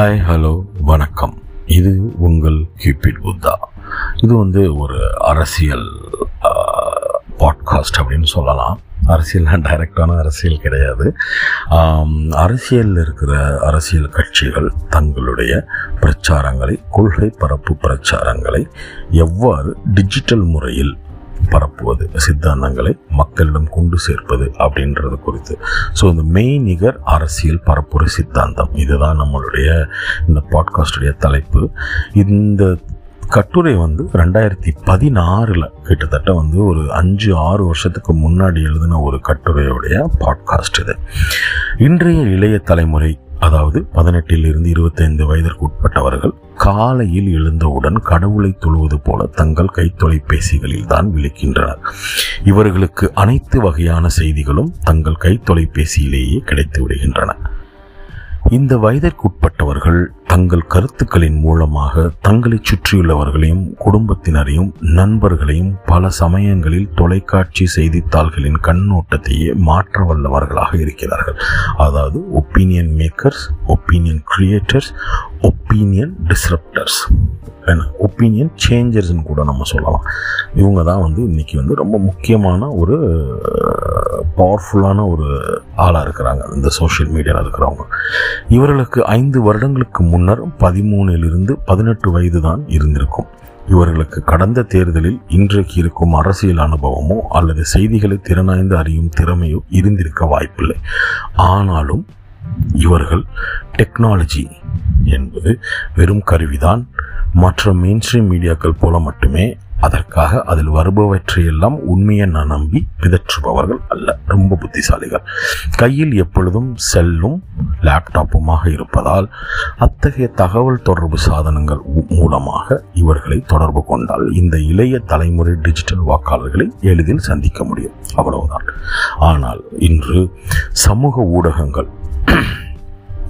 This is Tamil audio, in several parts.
ஹாய் ஹலோ வணக்கம். இது உங்கள் கியூபிட் புத்தா இது வந்து ஒரு அரசியல் பாட்காஸ்ட் அப்படின்னு சொல்லலாம். அரசியல்னா டைரக்டான அரசியல் கிடையாது. அரசியலில் இருக்கிற அரசியல் கட்சிகள் தங்களுடைய பிரச்சாரங்களை கொள்கை பரப்பு பிரச்சாரங்களை எவ்வாறு டிஜிட்டல் முறையில் பரப்புவது சித்தாந்தங்களை மக்களிடம் கொண்டு சேர்ப்பது அப்படின்றது குறித்து. ஸோ இந்த மெய்நிகர் அரசியல் பரப்புரை சித்தாந்தம். இதுதான் நம்மளுடைய இந்த பாட்காஸ்டுடைய தலைப்பு. இந்த கட்டுரை வந்து ரெண்டாயிரத்தி பதினாறில் கிட்டத்தட்ட வந்து ஒரு அஞ்சு ஆறு வருஷத்துக்கு முன்னாடி எழுதின ஒரு கட்டுரையுடைய பாட்காஸ்ட் இது. இன்றைய இளைய தலைமுறை அதாவது பதினெட்டிலிருந்து இருபத்தைந்து வயதிற்கு உட்பட்டவர்கள் காலையில் எழுந்தவுடன் கடவுளை தொழுவது போல தங்கள் கைத்தொலைபேசிகளில் தான் விழிக்கின்றனர். இவர்களுக்கு அனைத்து வகையான செய்திகளும் தங்கள் கைத்தொலைபேசியிலேயே கிடைத்து விடுகின்றன. இந்த வயதிற்குட்பட்டவர்கள் தங்கள் கருத்துக்களின் மூலமாக தங்களை சுற்றியுள்ளவர்களையும் குடும்பத்தினரையும் நண்பர்களையும் பல சமயங்களில் தொலைக்காட்சி செய்தித்தாள்களின் கண்ணோட்டத்தையே மாற்ற வல்லவர்களாக இருக்கிறார்கள். அதாவது opinion makers opinion creators opinion disruptors என்ன ஒப்பீனியன் சேஞ்சர்ஸ்னு கூட நம்ம சொல்லலாம். இவங்க தான் வந்து இன்றைக்கி வந்து ரொம்ப முக்கியமான ஒரு பவர்ஃபுல்லான ஒரு ஆளாக இருக்கிறாங்க. இந்த சோஷியல் மீடியாவில் இருக்கிறவங்க. இவர்களுக்கு ஐந்து வருடங்களுக்கு முன்னர் பதிமூணிலிருந்து பதினெட்டு வயது தான் இருந்திருக்கும். இவர்களுக்கு கடந்த தேர்தலில் இன்றைக்கு இருக்கும் அரசியல் அனுபவமோ அல்லது செய்திகளை திறனாய்ந்து அறியும் திறமையோ இருந்திருக்க வாய்ப்பில்லை. ஆனாலும் இவர்கள் டெக்னாலஜி என்பது வெறும் கருவிதான். மற்ற மெயின்ஸ்ட்ரீம் மீடியாக்கள் போல மட்டுமே அதற்காக அதில் வருபவற்றையெல்லாம் உண்மையை நான் நம்பி பிதற்றுபவர்கள் அல்ல. ரொம்ப புத்திசாலிகள். கையில் எப்பொழுதும் செல்லும் லேப்டாப்புமாக இருப்பதால் அத்தகைய தகவல் தொடர்பு சாதனங்கள் மூலமாக இவர்களை தொடர்பு கொண்டால் இந்த இளைய தலைமுறை டிஜிட்டல் வாக்காளர்களை எளிதில் சந்திக்க முடியும். அவ்வளவுதான். ஆனால் இன்று சமூக ஊடகங்கள்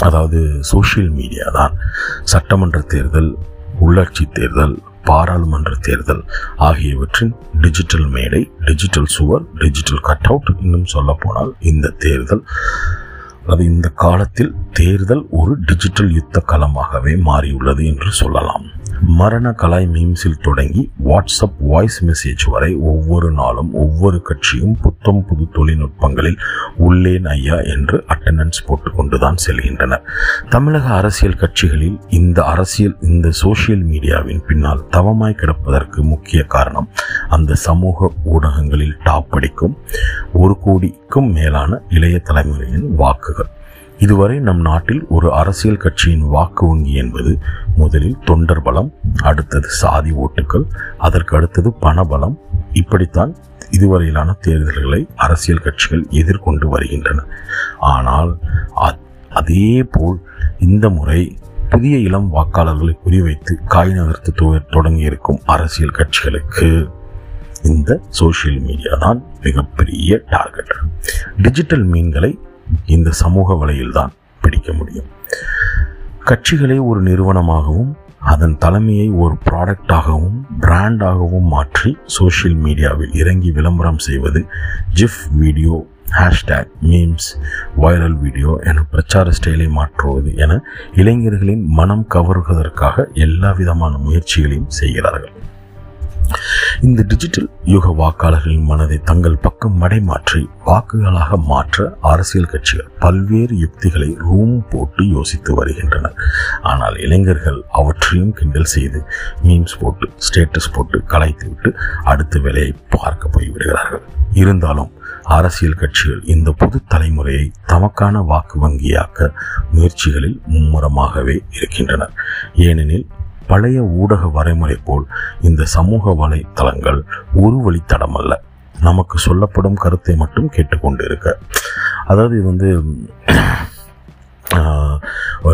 அதாவது சோஷியல் மீடியா தான். சட்டமன்ற தேர்தல் உள்ளாட்சி தேர்தல் பாராளுமன்ற தேர்தல் ஆகியவற்றின் டிஜிட்டல் மேடை டிஜிட்டல் சுவர் டிஜிட்டல் கட் அவுட் இன்னும் சொல்ல போனால் இந்த தேர்தல். அது இந்த காலத்தில் தேர்தல் ஒரு டிஜிட்டல் யுத்த களமாகவே மாறியுள்ளது என்று சொல்லலாம். மரண கலாய் மீம்ஸில் தொடங்கி வாட்ஸ்அப் வாய்ஸ் மெசேஜ் வரை ஒவ்வொரு நாளும் ஒவ்வொரு கட்சியும் புத்தம் புது தொழில்நுட்பங்களில் உள்ளேன் ஐயா என்று அட்டண்டன்ஸ் போட்டுக்கொண்டுதான் செல்கின்றனர். தமிழக அரசியல் கட்சிகளில் இந்த அரசியல் இந்த சோஷியல் மீடியாவின் பின்னால் தவமாய் கிடப்பதற்கு முக்கிய காரணம் அந்த சமூக ஊடகங்களில் டாப் அடிக்கும் ஒரு கோடிக்கும் மேலான இளைய தலைமுறையின் வாக்குகள். இதுவரை நம் நாட்டில் ஒரு அரசியல் கட்சியின் வாக்கு வங்கி என்பது முதலில் தொண்டர் பலம் அடுத்தது சாதி ஓட்டுகள் அதற்கு அடுத்தது பணபலம் இப்படித்தான் இதுவரையிலான தேர்தல்களை அரசியல் கட்சிகள் எதிர்கொண்டு வருகின்றன. ஆனால் அ- அதே போல் இந்த முறை புதிய இளம் வாக்காளர்களை குறிவைத்து காய் நகர்த்து தொடங்கியிருக்கும் அரசியல் கட்சிகளுக்கு இந்த சோஷியல் மீடியா தான் மிகப்பெரிய டார்கெட். டிஜிட்டல் மீன்களை இந்த சமூக வலையில்தான் பிடிக்க முடியும். கட்சிகளை ஒரு நிறுவனமாகவும் அதன் தலைமையை ஒரு ப்ராடக்டாகவும் பிராண்டாகவும் மாற்றி சோஷியல் மீடியாவில் இறங்கி விளம்பரம் செய்வது GIF video hashtag memes viral video என பிரச்சார ஸ்டைலை மாற்றுவது என இளைஞர்களின் மனம் கவருவதற்காக எல்லா விதமான முயற்சிகளையும் செய்கிறார்கள். இந்த டிஜிட்டல் யுக வாக்காளர்களின் மனதை தங்கள் பக்கம் மடைமாற்றி வாக்குகளாக மாற்ற அரசியல் கட்சிகள் பல்வேறு யுக்திகளை ரூம் போட்டு யோசித்து வருகின்றனர். ஆனால் இளைஞர்கள் அவற்றையும் கிண்டல் செய்து மீம்ஸ் போட்டு ஸ்டேட்டஸ் போட்டு கலைத்துவிட்டு அடுத்த வேலையை பார்க்க போய்விடுகிறார்கள் இருந்தாலும் அரசியல் கட்சிகள் இந்த புது தலைமுறையை தமக்கான வாக்கு வங்கியாக்க முயற்சிகளில் மும்முரமாகவே இருக்கின்றனர். ஏனெனில் பழைய ஊடக வரைமுறை போல் இந்த சமூக வலைத்தளங்கள் ஒரு வழித்தடம் அல்ல நமக்கு சொல்லப்படும் கருத்தை மட்டும் கேட்டுக்கொண்டு இருக்க அதாவது இது வந்து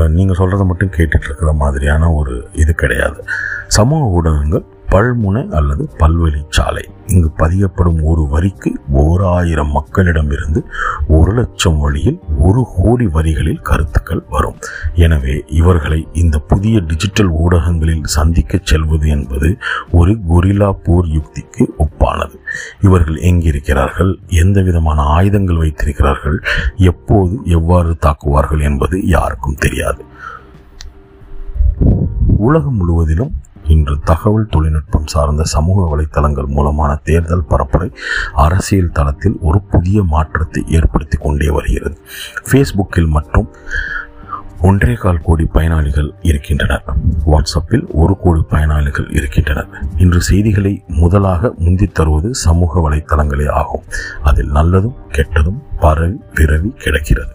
நீங்கள் சொல்கிறத மட்டும் கேட்டுட்ருக்கிற மாதிரியான ஒரு இது கிடையாது. சமூக ஊடகங்கள் பல்முனை அல்லது பல்வழிச்சாலை இங்கு பதியப்படும் ஒரு வரிக்கு ஓர் ஆயிரம் மக்களிடமிருந்து ஒரு லட்சம் வழியில் ஒரு கோடி வரிகளில் கருத்துக்கள் வரும். எனவே இவர்களை இந்த புதிய டிஜிட்டல் ஊடகங்களில் சந்திக்கச் செல்வது என்பது ஒரு கொரில்லா போர் யுக்திக்கு ஒப்பானது. இவர்கள் எங்கிருக்கிறார்கள்? எந்த விதமான ஆயுதங்கள் வைத்திருக்கிறார்கள்? எப்போது எவ்வாறு தாக்குவார்கள் என்பது யாருக்கும் தெரியாது. உலகம் முழுவதிலும் இன்று தகவல் தொழில்நுட்பம் சார்ந்த சமூக வலைத்தளங்கள் மூலமான தேர்தல் பரப்புரை அரசியல் தளத்தில் ஒரு புதிய மாற்றத்தை ஏற்படுத்தி கொண்டே வருகிறது. ஃபேஸ்புக்கில் மற்றும் ஒன்றே கால் கோடி பயனாளிகள் இருக்கின்றனர். வாட்ஸ்அப்பில் ஒரு கோடி பயனாளிகள் இருக்கின்றனர். இன்று செய்திகளை முதலாக முந்தித் தருவது சமூக வலைத்தளங்களே ஆகும். அதில் நல்லதும் கெட்டதும் பரவி விரவி கிடக்கிறது.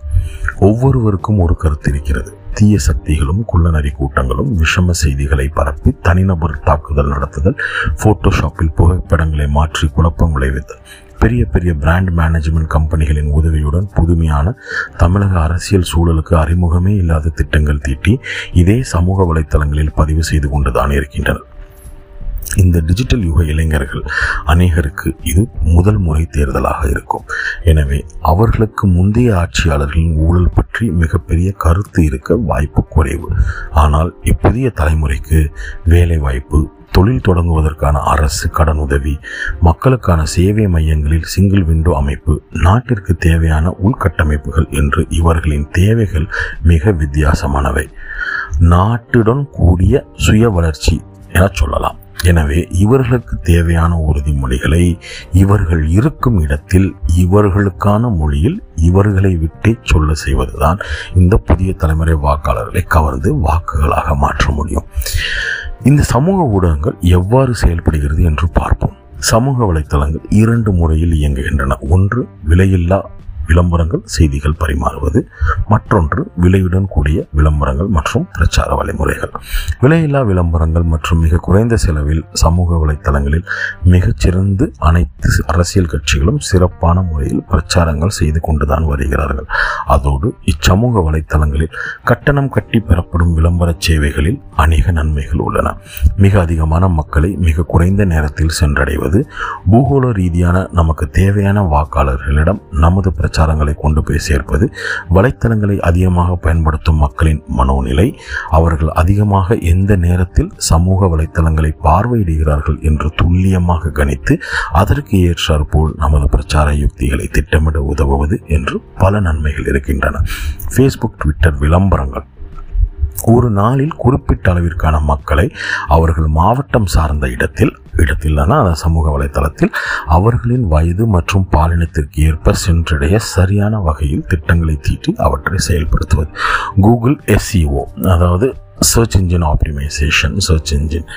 ஒவ்வொருவருக்கும் ஒரு கருத்து இருக்கிறது. தீய சக்திகளும் குள்ளநரி கூட்டங்களும் விஷம செய்திகளை பரப்பி தனிநபர் தாக்குதல் நடத்துதல் போட்டோஷாப்பில் புகைப்படங்களை மாற்றி குழப்பம் விளைவித்தல் பெரிய பெரிய பிராண்ட் மேனேஜ்மெண்ட் கம்பெனிகளின் உதவியுடன் புதுமையான தமிழக அரசியல் சூழலுக்கு அறிமுகமே இல்லாத திட்டங்கள் தீட்டி இதே சமூக வலைத்தளங்களில் பதிவு செய்து கொண்டுதான் இருக்கின்றனர். இந்த டிஜிட்டல் யுக இளைஞர்கள் அநேகருக்கு இது முதல் முறை தேர்தலாக இருக்கும். எனவே அவர்களுக்கு முந்தைய ஆட்சியாளர்களின் ஊழல் பற்றி மிகப்பெரிய கருத்து இருக்க வாய்ப்பு குறைவு. ஆனால் இப்புதிய தலைமுறைக்கு வேலை வாய்ப்பு தொழில் தொடங்குவதற்கான அரசு கடன் உதவி மக்களுக்கான சேவை மையங்களில் சிங்கிள் விண்டோ அமைப்பு நாட்டிற்கு தேவையான உள்கட்டமைப்புகள் என்று இவர்களின் தேவைகள் மிக வித்தியாசமானவை. நாட்டுடன் கூடிய சுய வளர்ச்சி என சொல்லலாம். எனவே இவர்களுக்கு தேவையான உறுதிமொழிகளை இவர்கள் இருக்கும் இடத்தில் இவர்களுக்கான மொழியில் இவர்களை விட்டு சொல்ல செய்வதுதான் இந்த புதிய தலைமுறை வாக்காளர்களை கவர்ந்து வாக்குகளாக மாற்ற முடியும். இந்த சமூக ஊடகங்கள் எவ்வாறு செயல்படுகிறது என்று பார்ப்போம். சமூக வலைத்தளங்கள் இரண்டு முறையில் இயங்குகின்றன. ஒன்று விலையில்லா விளம்பரங்கள் செய்திகள் பரிமாறுவது மற்றொன்று விலையுடன் கூடிய விளம்பரங்கள் மற்றும் பிரச்சார வழிமுறைகள். விலையில்லா விளம்பரங்கள் மற்றும் மிக குறைந்த செலவில் சமூக வலைத்தளங்களில் மிகச்சிறந்து அனைத்து அரசியல் கட்சிகளும் சிறப்பான முறையில் பிரச்சாரங்கள் செய்து கொண்டுதான் வருகிறார்கள். அதோடு இச்சமூக வலைத்தளங்களில் கட்டணம் கட்டி பெறப்படும் விளம்பர சேவைகளில் அநேக நன்மைகள் உள்ளன. மிக அதிகமான மக்களை மிக குறைந்த நேரத்தில் சென்றடைவது பூகோள ரீதியான நமக்கு தேவையான வாக்காளர்களிடம் நமது பிரச்சாரங்களை கொண்டு போய் சேர்ப்பது வலைத்தளங்களை அதிகமாக பயன்படுத்தும் மக்களின் மனோநிலை. அவர்கள் அதிகமாக எந்த நேரத்தில் சமூக வலைத்தளங்களை பார்வையிடுகிறார்கள் என்று துல்லியமாக கணித்து அதற்கு ஏற்றாற்போல் நமது பிரச்சார யுக்திகளை திட்டமிட உதவுவது என்று பல நன்மைகள் இருக்கின்றன. ஃபேஸ்புக் ட்விட்டர் விளம்பரங்கள். ஒரு நாளில் குறிப்பிட்ட அளவிற்கான மக்களை அவர்கள் மாவட்டம் சார்ந்த இடத்தில் இடத்திலான அந்த சமூக வலைத்தளத்தில் அவர்களின் வயது மற்றும் பாலினத்திற்கு ஏற்ப சென்றடைய சரியான வகையில் திட்டங்களை தீட்டி அவற்றை செயல்படுத்துவது. கூகுள் எஸ்இஓ அதாவது search engine optimisation search engine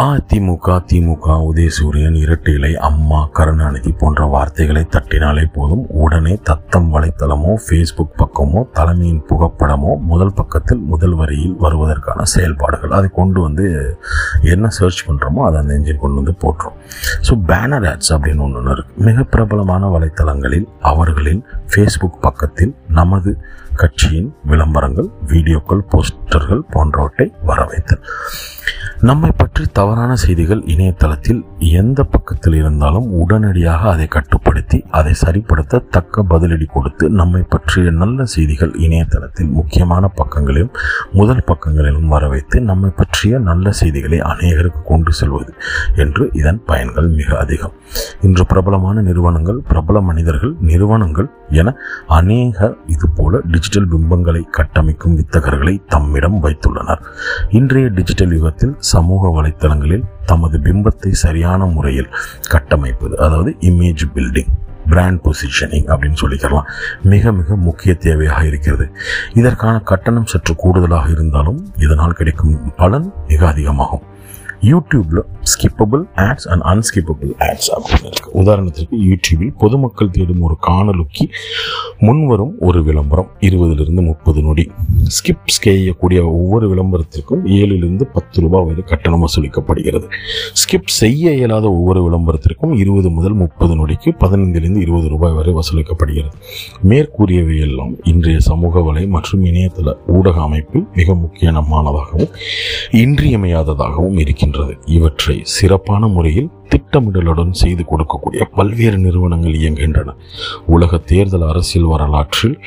AIADMK DMK உதயசூரியன் இரட்டை இலை அம்மா கருணாநிதி போன்ற வார்த்தைகளை தட்டினாலே போதும். உடனே தத்தம் வலைத்தளமோ ஃபேஸ்புக் பக்கமோ தலைமையின் புகைப்படமோ முதல் பக்கத்தில் முதல் வரியில் வருவதற்கான செயல்பாடுகள். அதை கொண்டு வந்து என்ன சர்ச் பண்ணுறோமோ அதை அந்த என்ஜின் கொண்டு வந்து போட்டுரும். ஸோ பேனர் ஆட்ஸ் அப்படின்னு ஒன்று இருக்குது மிக பிரபலமான வலைத்தளங்களில் அவர்களின் ஃபேஸ்புக் பக்கத்தில் நமது கட்சியின் விளம்பரங்கள் வீடியோக்கள் போஸ்டர்கள் போன்றவற்றை வர வைத்தல் நம்மை பற்றி தவறான செய்திகள் இணையதளத்தில் எந்த பக்கத்தில் இருந்தாலும் உடனடியாக அதை கட்டுப்படுத்தி அதை சரிப்படுத்த தக்க பதிலடி கொடுத்து நம்மை பற்றிய நல்ல செய்திகள் இணையதளத்தில் முக்கியமான பக்கங்களிலும் முதல் பக்கங்களிலும் வர வைத்து நம்மை பற்றிய நல்ல செய்திகளை அநேகருக்கு கொண்டு செல்வது என்று இதன் பயன்கள் மிக அதிகம். இன்று பிரபலமான நிறுவனங்கள் பிரபல மனிதர்கள் நிறுவனங்கள் என அநேக இதுபோல டிஜிட்டல் பிம்பங்களை கட்டமைக்கும் வித்தகர்களை தம்மிடம் வைத்துள்ளனர். இன்றைய டிஜிட்டல் யுகத்தில் சமூக வலைத்தளங்களில் தமது பிம்பத்தை சரியான முறையில் கட்டமைப்பது அதாவது இமேஜ் பில்டிங் பிராண்ட் பொசிஷனிங் அப்படின்னு சொல்லிக்கலாம் மிக மிக முக்கிய தேவையாக இருக்கிறது. இதற்கான கட்டணம் சற்று கூடுதலாக இருந்தாலும் இதனால் கிடைக்கும் பலன் மிக அதிகமாகும். யூடியூப்ல skippable ads and unskippable ads அப்படின்னு இருக்கு. உதாரணத்திற்கு யூடியூபில் பொதுமக்கள் தேடும் ஒரு காணொலிக்கு முன்வரும் ஒரு விளம்பரம் இருபதுலேருந்து முப்பது நொடி. ஸ்கிப் செய்யக்கூடிய ஒவ்வொரு விளம்பரத்திற்கும் ஏழிலிருந்து பத்து ரூபாய் வரை கட்டணம் வசூலிக்கப்படுகிறது. ஸ்கிப் செய்ய இயலாத ஒவ்வொரு விளம்பரத்திற்கும் இருபது முதல் முப்பது நொடிக்கு பதினைந்திலிருந்து இருபது ரூபாய் வரை வசூலிக்கப்படுகிறது. மேற்கூறியவை எல்லாம் இன்றைய சமூக வலை மற்றும் இணையதள ஊடக அமைப்பில் மிக முக்கியமானதாகவும் இன்றியமையாததாகவும் இருக்கின்றது. இவற்றை சிறப்பான முறையில் திட்டமிடலுடன் செய்து கொடுக்கக்கூடிய பல்வேறு நிறுவனங்கள் இயங்குகின்றன. உலக தேர்தல் அரசியல் வரலாற்றில்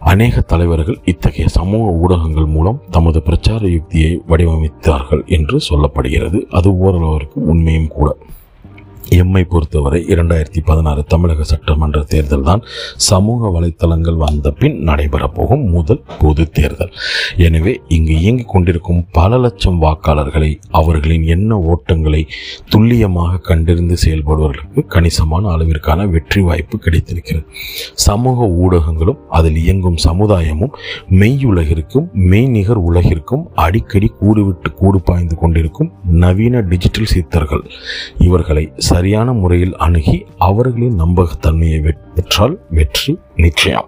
அநேக தலைவர்கள் இத்தகைய சமூக ஊடகங்கள் மூலம் தமது பிரச்சார யுக்தியை வடிவமைத்தார்கள் என்று சொல்லப்படுகிறது. அது ஓரளவிற்கு உண்மையும் கூட. எம்மை பொறுத்தவரை இரண்டாயிரத்தி பதினாறு தமிழக சட்டமன்ற தேர்தல் தான் சமூக வலைத்தளங்கள் வந்த பின் நடைபெறப்போகும் முதல் பொது தேர்தல். எனவே இங்கு இயங்கிக் கொண்டிருக்கும் பல லட்சம் வாக்காளர்களை அவர்களின் எண்ண ஓட்டங்களை துல்லியமாக கண்டறிந்து செயல்படுவர்களுக்கு கணிசமான அளவிற்கான வெற்றி வாய்ப்பு கிடைத்திருக்கிறது. சமூக ஊடகங்களும் அதில் இயங்கும் சமுதாயமும் மெய்யுலகிற்கும் மெய்நிகர் உலகிற்கும் அடிக்கடி கூடுவிட்டு கூடு பாய்ந்து கொண்டிருக்கும் நவீன டிஜிட்டல் சித்தர்கள். இவர்களை சரியான முறையில் அணுகி அவர்களின் நம்பகத்தன்மையை வெ- பெற்றால் வெற்றி நிச்சயம்.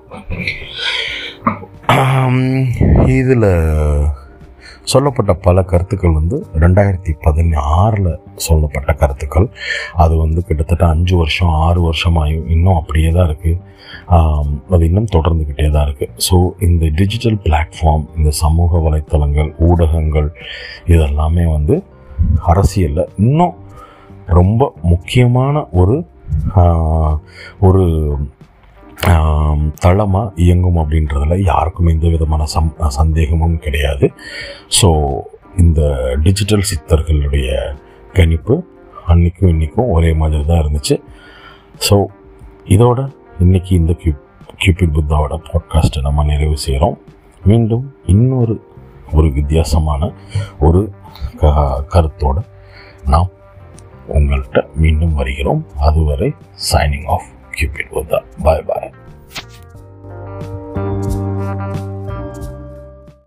இதில் சொல்லப்பட்ட பல கருத்துக்கள் வந்து ரெண்டாயிரத்தி பதினாறில் சொல்லப்பட்ட கருத்துக்கள். அது வந்து கிட்டத்தட்ட அஞ்சு வருஷம் ஆறு வருஷமாக இன்னும் அப்படியே தான் இருக்குது அது இன்னும் தொடர்ந்துக்கிட்டே தான் இருக்குது ஸோ இந்த டிஜிட்டல் பிளாட்ஃபார்ம் இந்த சமூக வலைத்தளங்கள் ஊடகங்கள் இதெல்லாமே வந்து அரசியலில் இன்னும் ரொம்ப முக்கியமான ஒரு ஒரு தளமாக இயங்கும் அப்படின்றதுல யாருக்கும் எந்த விதமான சம் சந்தேகமும் கிடையாது. ஸோ இந்த டிஜிட்டல் சித்தர்களுடைய கணிப்பு அன்னைக்கும் இன்றைக்கும் ஒரே மாதிரி தான் இருந்துச்சு. ஸோ இதோட இன்னைக்கு இந்த கியூ கியூபிட் புத்தாவோட பாட்காஸ்ட்டை நம்ம நிறைவு செய்கிறோம் மீண்டும் இன்னொரு ஒரு வித்தியாசமான ஒரு க- கருத்தோட நாம் உங்கள்கிட்ட மீண்டும் வருகிறோம். அதுவரை signing off Cupid Buddha bye bye